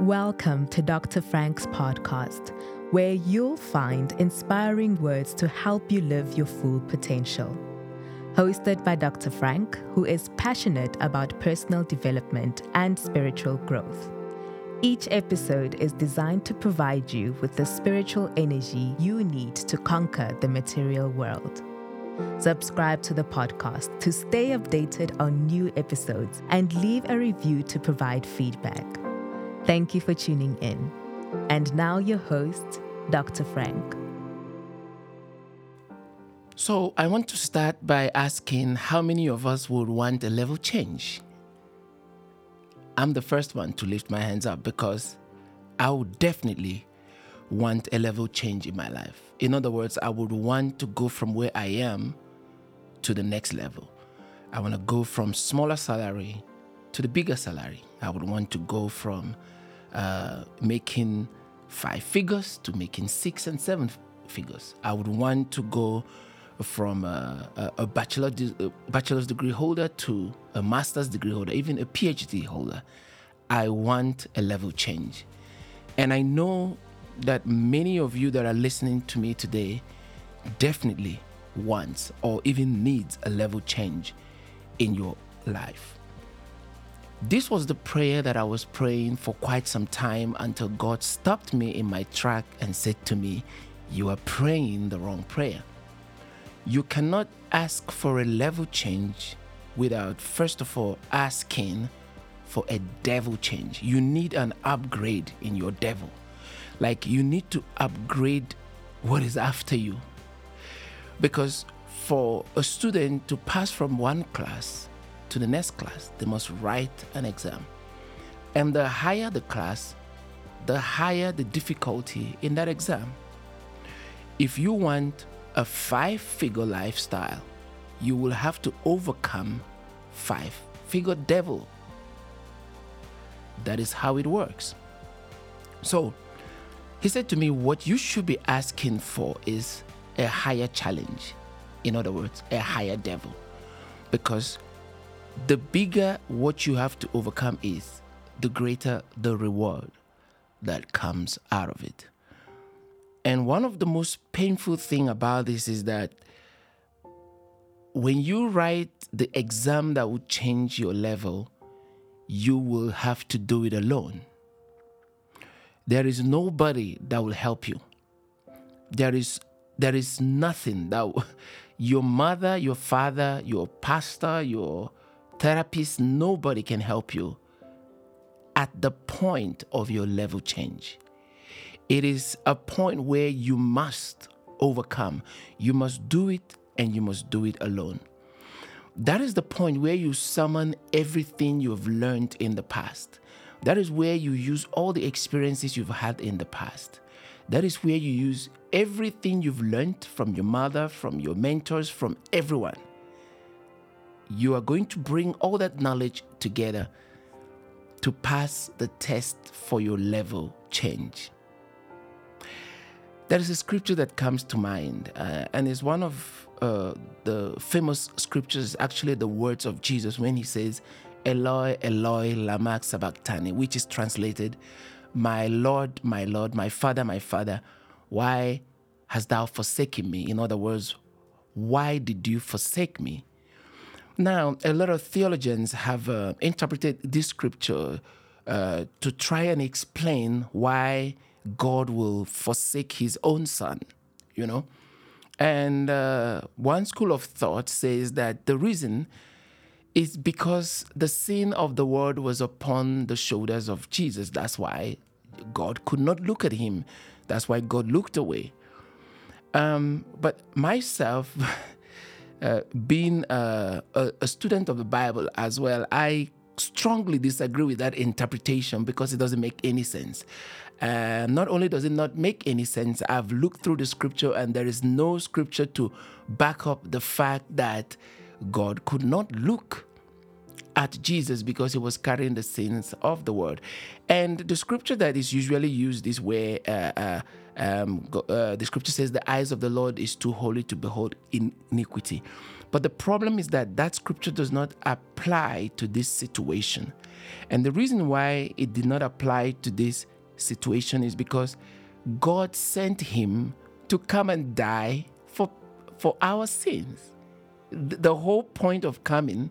Welcome to Dr. Frank's podcast, where you'll find inspiring words to help you live your full potential. Hosted by Dr. Frank, who is passionate about personal development and spiritual growth. Each episode is designed to provide you with the spiritual energy you need to conquer the material world. Subscribe to the podcast to stay updated on new episodes and leave a review to provide feedback. Thank you for tuning in. And now, your host, Dr. Frank. So, I want to start by asking how many of us would want a level change? I'm the first one to lift my hands up because I would definitely want a level change in my life. In other words, I would want to go from where I am to the next level. I want to go from smaller salary to the bigger salary. I would want to go from uh, making five figures to making six and seven figures. I would want to go from a, a, bachelor a bachelor's degree holder to a master's degree holder, even a PhD holder. I want a level change. And I know that many of you that are listening to me today definitely wants or even needs a level change in your life. This was the prayer that I was praying for quite some time until God stopped me in my track and said to me, You are praying the wrong prayer. You cannot ask for a level change without, first of all, asking for a devil change. You need an upgrade in your devil. Like you need to upgrade what is after you. Because for a student to pass from one class to the next class, they must write an exam. And the higher the class, the higher the difficulty in that exam. If you want a five figure lifestyle, you will have to overcome five figure devil. That is how it works. So, he said to me, What you should be asking for is a higher challenge. In other words, a higher devil. Because the bigger what you have to overcome is, the greater the reward that comes out of it. And one of the most painful thing about this is that when you write the exam that will change your level, you will have to do it alone. There is nobody that will help you. There is there is nothing that your mother, your father, your pastor, your therapist, nobody can help you at the point of your level change. It is a point where you must overcome. You must do it and you must do it alone. That is the point where you summon everything you've learned in the past. That is where you use all the experiences you've had in the past. That is where you use everything you've learned from your mother, from your mentors, from everyone you are going to bring all that knowledge together to pass the test for your level change. There is a scripture that comes to mind, uh, and it's one of uh, the famous scriptures, actually, the words of Jesus when he says, Eloi, Eloi, lama sabachthani, which is translated, My Lord, my Lord, my Father, my Father, why hast thou forsaken me? In other words, why did you forsake me? Now, a lot of theologians have uh, interpreted this scripture uh, to try and explain why God will forsake his own son, you know. And uh, one school of thought says that the reason is because the sin of the world was upon the shoulders of Jesus. That's why God could not look at him. That's why God looked away. Um, but myself, uh, being a, a, a student of the Bible as well, I strongly disagree with that interpretation because it doesn't make any sense. Uh, not only does it not make any sense, I've looked through the scripture and there is no scripture to back up the fact that God could not look at Jesus because he was carrying the sins of the world. And the scripture that is usually used is where uh, uh, um, uh, the scripture says, The eyes of the Lord is too holy to behold iniquity. But the problem is that that scripture does not apply to this situation. And the reason why it did not apply to this situation is because God sent him to come and die for, for our sins. The whole point of coming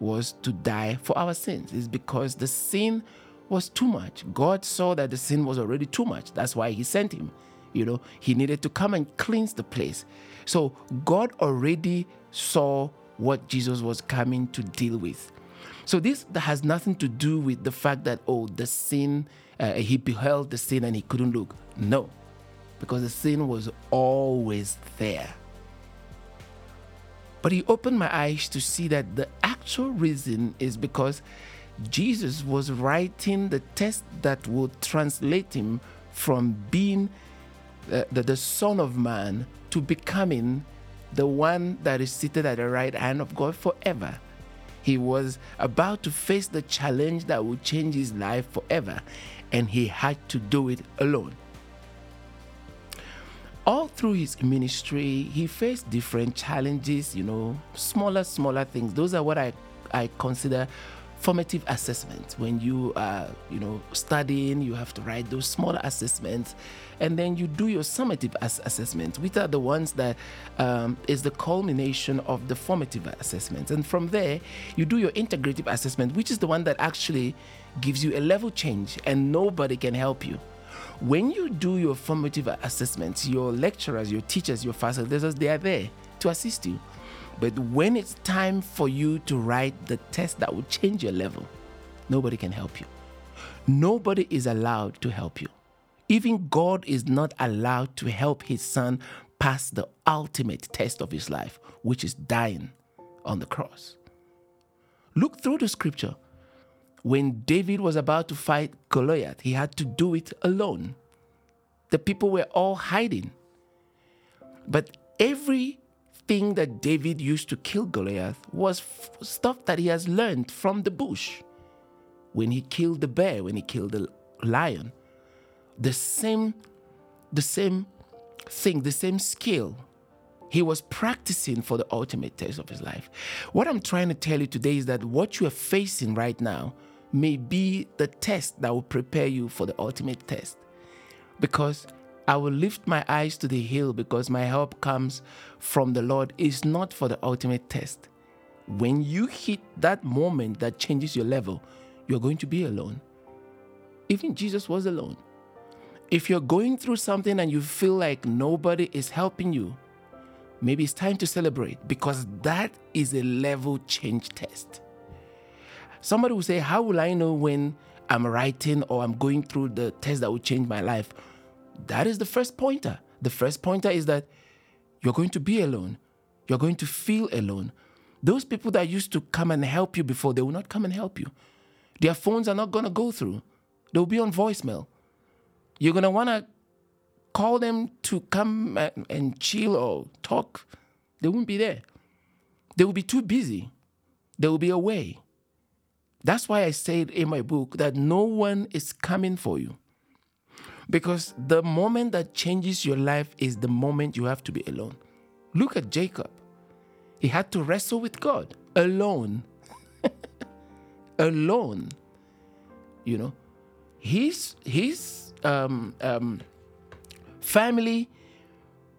was to die for our sins, is because the sin was too much. God saw that the sin was already too much. That's why he sent him. You know, he needed to come and cleanse the place. So God already saw what Jesus was coming to deal with. So this has nothing to do with the fact that oh the sin uh, he beheld the sin and he couldn't look. No. Because the sin was always there. But he opened my eyes to see that the actual reason is because Jesus was writing the test that would translate him from being uh, the, the Son of Man to becoming the one that is seated at the right hand of God forever. He was about to face the challenge that would change his life forever, and he had to do it alone. All through his ministry, he faced different challenges, you know, smaller, smaller things. Those are what I, I consider formative assessments when you are you know studying you have to write those smaller assessments. And then you do your summative ass- assessments which are the ones that um, is the culmination of the formative assessments and from there you do your integrative assessment which is the one that actually gives you a level change and nobody can help you. When you do your formative assessments your lecturers your teachers your facilitators they are there to assist you but when it's time for you to write the test that will change your level, nobody can help you. Nobody is allowed to help you. Even God is not allowed to help his son pass the ultimate test of his life, which is dying on the cross. Look through the scripture. When David was about to fight Goliath, he had to do it alone. The people were all hiding. But every thing that David used to kill Goliath was f- stuff that he has learned from the bush. When he killed the bear, when he killed the lion, the same, the same thing, the same skill he was practicing for the ultimate test of his life. What I'm trying to tell you today is that what you are facing right now may be the test that will prepare you for the ultimate test. Because I will lift my eyes to the hill because my help comes from the Lord is not for the ultimate test. When you hit that moment that changes your level, you're going to be alone. Even Jesus was alone. If you're going through something and you feel like nobody is helping you, maybe it's time to celebrate because that is a level change test. Somebody will say, How will I know when I'm writing or I'm going through the test that will change my life? That is the first pointer. The first pointer is that you're going to be alone. You're going to feel alone. Those people that used to come and help you before, they will not come and help you. Their phones are not going to go through, they'll be on voicemail. You're going to want to call them to come and chill or talk. They won't be there. They will be too busy. They will be away. That's why I said in my book that no one is coming for you. Because the moment that changes your life is the moment you have to be alone. Look at Jacob. He had to wrestle with God alone. alone. You know, his his um, um, family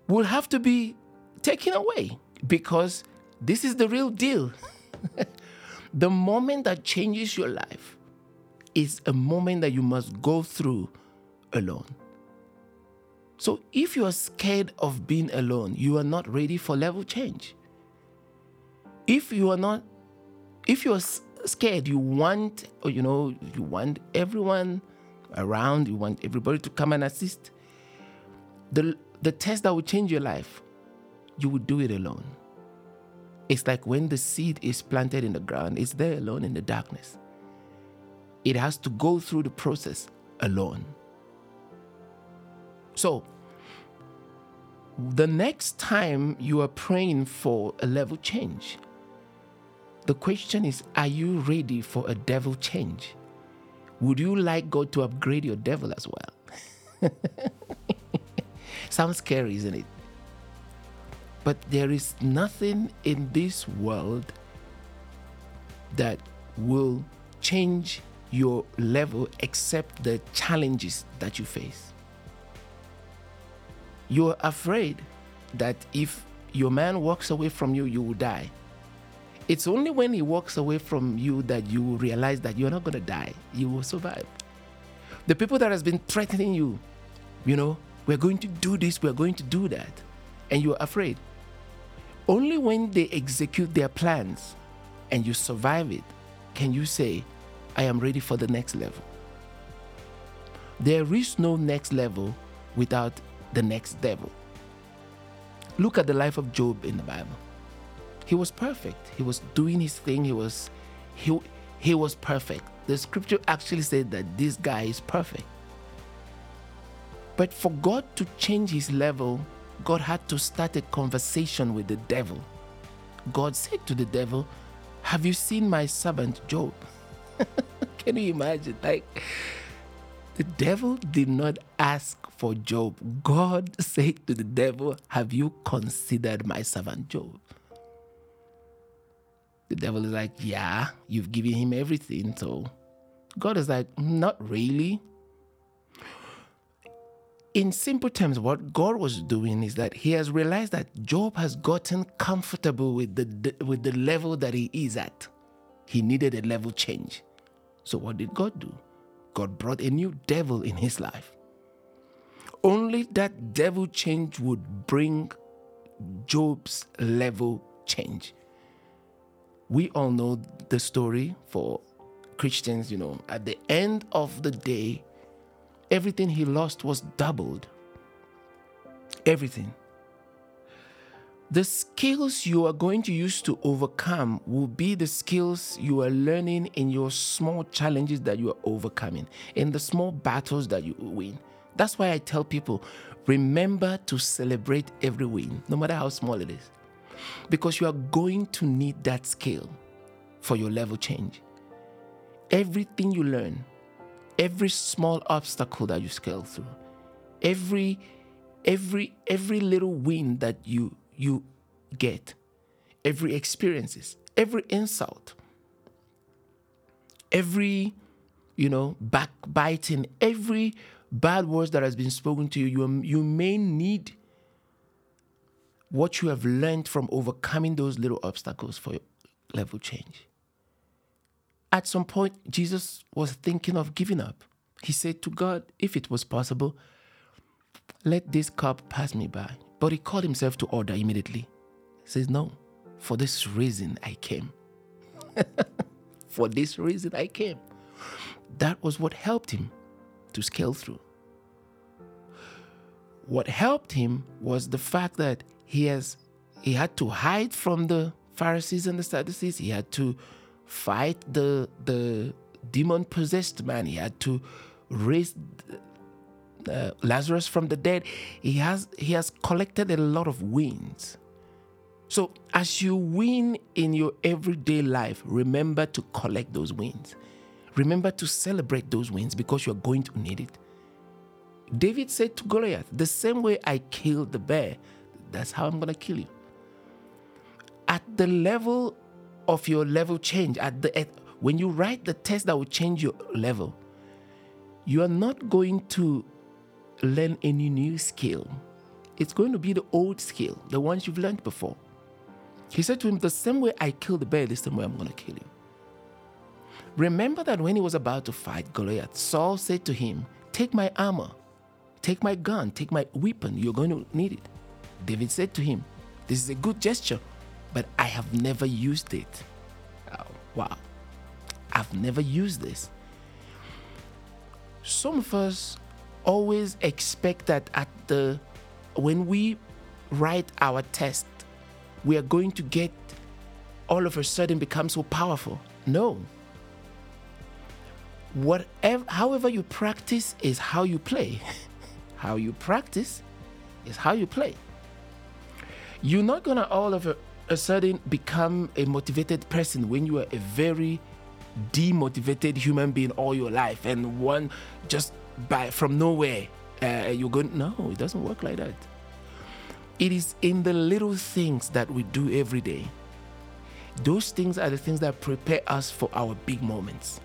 will have to be taken away because this is the real deal. the moment that changes your life is a moment that you must go through alone. So if you are scared of being alone, you are not ready for level change. If you are not, if you are scared, you want, you know, you want everyone around, you want everybody to come and assist. The, the test that will change your life, you will do it alone. It's like when the seed is planted in the ground, it's there alone in the darkness. It has to go through the process alone. So, the next time you are praying for a level change, the question is Are you ready for a devil change? Would you like God to upgrade your devil as well? Sounds scary, isn't it? But there is nothing in this world that will change your level except the challenges that you face. You're afraid that if your man walks away from you, you will die. It's only when he walks away from you that you realize that you're not going to die. You will survive. The people that has been threatening you, you know, we're going to do this, we're going to do that, and you're afraid. Only when they execute their plans and you survive it can you say, I am ready for the next level. There is no next level without the next devil. Look at the life of Job in the Bible. He was perfect. He was doing his thing. He was he he was perfect. The scripture actually said that this guy is perfect. But for God to change his level, God had to start a conversation with the devil. God said to the devil, Have you seen my servant Job? Can you imagine? Like, the devil did not ask for Job. God said to the devil, Have you considered my servant Job? The devil is like, Yeah, you've given him everything. So God is like, Not really. In simple terms, what God was doing is that He has realized that Job has gotten comfortable with the, with the level that he is at. He needed a level change. So, what did God do? God brought a new devil in his life. Only that devil change would bring Job's level change. We all know the story for Christians, you know, at the end of the day, everything he lost was doubled. Everything. The skills you are going to use to overcome will be the skills you are learning in your small challenges that you are overcoming, in the small battles that you win. That's why I tell people remember to celebrate every win, no matter how small it is, because you are going to need that skill for your level change. Everything you learn, every small obstacle that you scale through, every every every little win that you you get, every experiences, every insult, every, you know, backbiting, every bad words that has been spoken to you, you, um, you may need what you have learned from overcoming those little obstacles for level change. At some point, Jesus was thinking of giving up. He said to God, If it was possible, let this cup pass me by. But he called himself to order immediately. He says, No, for this reason I came. for this reason I came. That was what helped him to scale through. What helped him was the fact that he has he had to hide from the Pharisees and the Sadducees. He had to fight the the demon possessed man. He had to raise uh, Lazarus from the dead, he has he has collected a lot of wins. So as you win in your everyday life, remember to collect those wins. Remember to celebrate those wins because you're going to need it. David said to Goliath, The same way I killed the bear, that's how I'm going to kill you. At the level of your level change, at the at, when you write the test that will change your level, you are not going to learn any new skill. It's going to be the old skill, the ones you've learned before. He said to him, The same way I killed the bear, the same way I'm going to kill you. Remember that when he was about to fight Goliath, Saul said to him, Take my armor, take my gun, take my weapon, you're going to need it. David said to him, This is a good gesture, but I have never used it. Oh, wow. I've never used this. Some of us always expect that at the when we write our test, we are going to get all of a sudden become so powerful. No. Whatever however you practice is how you play. how you practice is how you play. You're not gonna all of a, a sudden become a motivated person when you are a very demotivated human being all your life and one just by from nowhere uh, you're going no it doesn't work like that It is in the little things that we do every day. Those things are the things that prepare us for our big moments.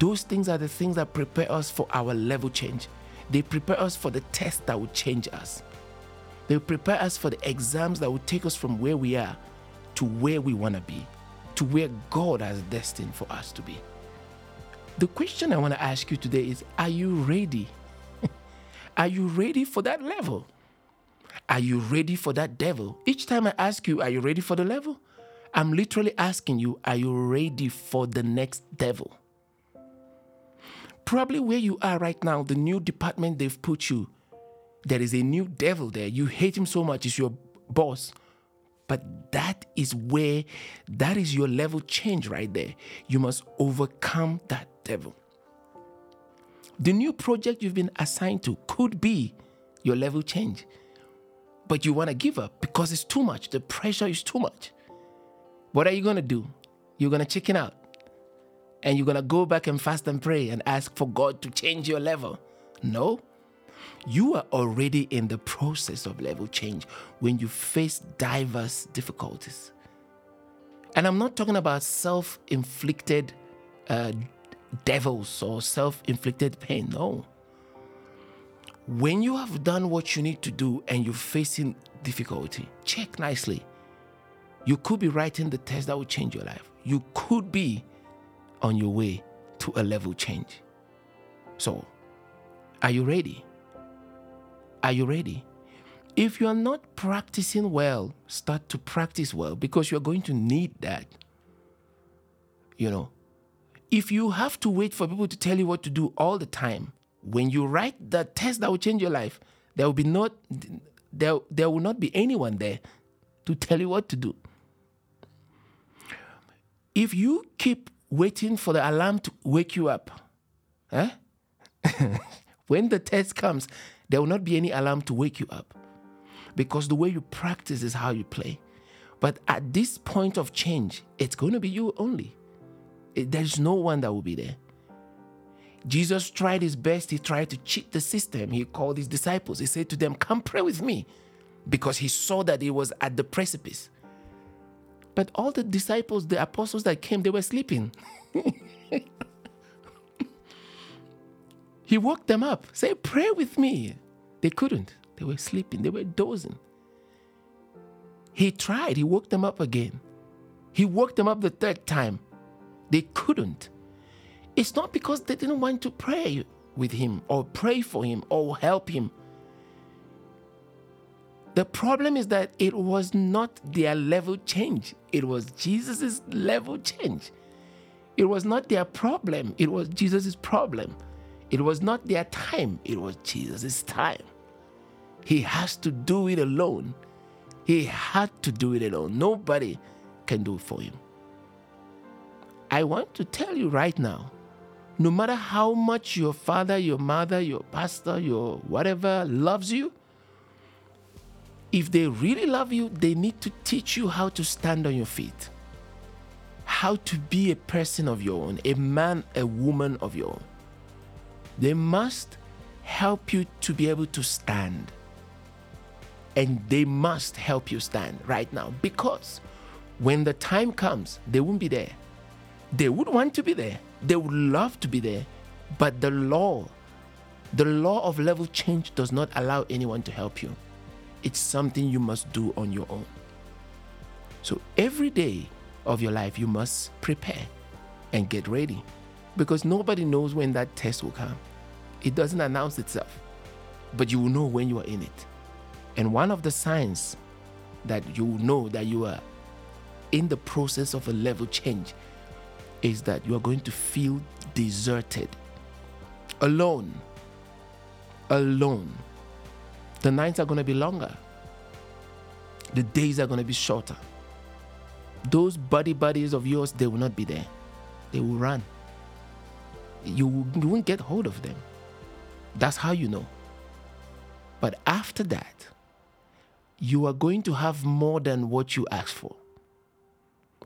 Those things are the things that prepare us for our level change. They prepare us for the test that will change us. They prepare us for the exams that will take us from where we are to where we want to be, to where God has destined for us to be. The question I want to ask you today is Are you ready? are you ready for that level? Are you ready for that devil? Each time I ask you, Are you ready for the level? I'm literally asking you, Are you ready for the next devil? Probably where you are right now, the new department they've put you, there is a new devil there. You hate him so much, he's your boss. But that is where, that is your level change right there. You must overcome that devil. The new project you've been assigned to could be your level change, but you want to give up because it's too much. The pressure is too much. What are you going to do? You're going to chicken out and you're going to go back and fast and pray and ask for God to change your level. No. You are already in the process of level change when you face diverse difficulties. And I'm not talking about self inflicted uh, devils or self inflicted pain. No. When you have done what you need to do and you're facing difficulty, check nicely. You could be writing the test that will change your life. You could be on your way to a level change. So, are you ready? Are you ready? If you are not practicing well, start to practice well because you're going to need that. You know, if you have to wait for people to tell you what to do all the time, when you write the test that will change your life, there will be not there, there will not be anyone there to tell you what to do. If you keep waiting for the alarm to wake you up, eh? when the test comes, there will not be any alarm to wake you up. Because the way you practice is how you play. But at this point of change, it's going to be you only. Eh, there's no one that will be there. Jesus tried his best. He tried to cheat the system. He called his disciples. He said to them, Come pray with me, because he saw that he was at the precipice. But all the disciples, the apostles that came, they were sleeping. he woke them up. Say, Pray with me. They couldn't. They were sleeping. They were dozing. He tried. He woke them up again. He woke them up the third time. They couldn't. It's not because they didn't want to pray with him or pray for him or help him. The problem is that it was not their level change, it was Jesus' level change. It was not their problem, it was Jesus' problem. It was not their time, it was Jesus' time. He has to do it alone. He had to do it alone. Nobody can do it for him. I want to tell you right now no matter how much your father, your mother, your pastor, your whatever loves you, if they really love you, they need to teach you how to stand on your feet, how to be a person of your own, a man, a woman of your own. They must help you to be able to stand. And they must help you stand right now because when the time comes, they won't be there. They would want to be there, they would love to be there, but the law, the law of level change does not allow anyone to help you. It's something you must do on your own. So every day of your life, you must prepare and get ready because nobody knows when that test will come. It doesn't announce itself, but you will know when you are in it. And one of the signs that you know that you are in the process of a level change is that you are going to feel deserted, alone. Alone. The nights are going to be longer, the days are going to be shorter. Those buddy buddies of yours, they will not be there, they will run. You, you won't get hold of them. That's how you know. But after that, you are going to have more than what you asked for.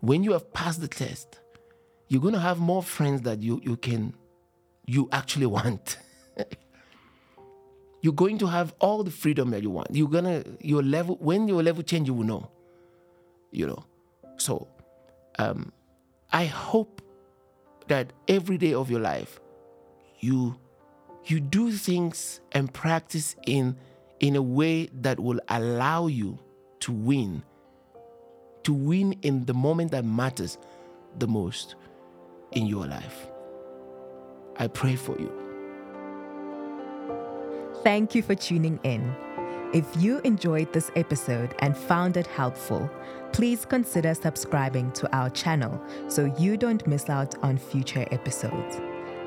When you have passed the test, you're going to have more friends that you, you can, you actually want. you're going to have all the freedom that you want. You're gonna your level when your level change, you will know. You know. So um I hope that every day of your life you you do things and practice in in a way that will allow you to win to win in the moment that matters the most in your life i pray for you Thank you for tuning in. If you enjoyed this episode and found it helpful, please consider subscribing to our channel so you don't miss out on future episodes.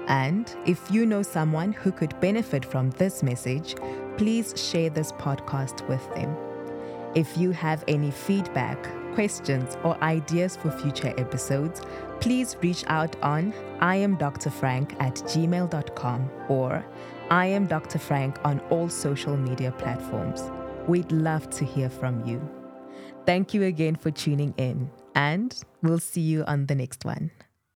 And if you know someone who could benefit from this message, please share this podcast with them. If you have any feedback, questions, or ideas for future episodes, please reach out on I am Dr. Frank at gmail.com or I am Dr. Frank on all social media platforms. We'd love to hear from you. Thank you again for tuning in, and we'll see you on the next one.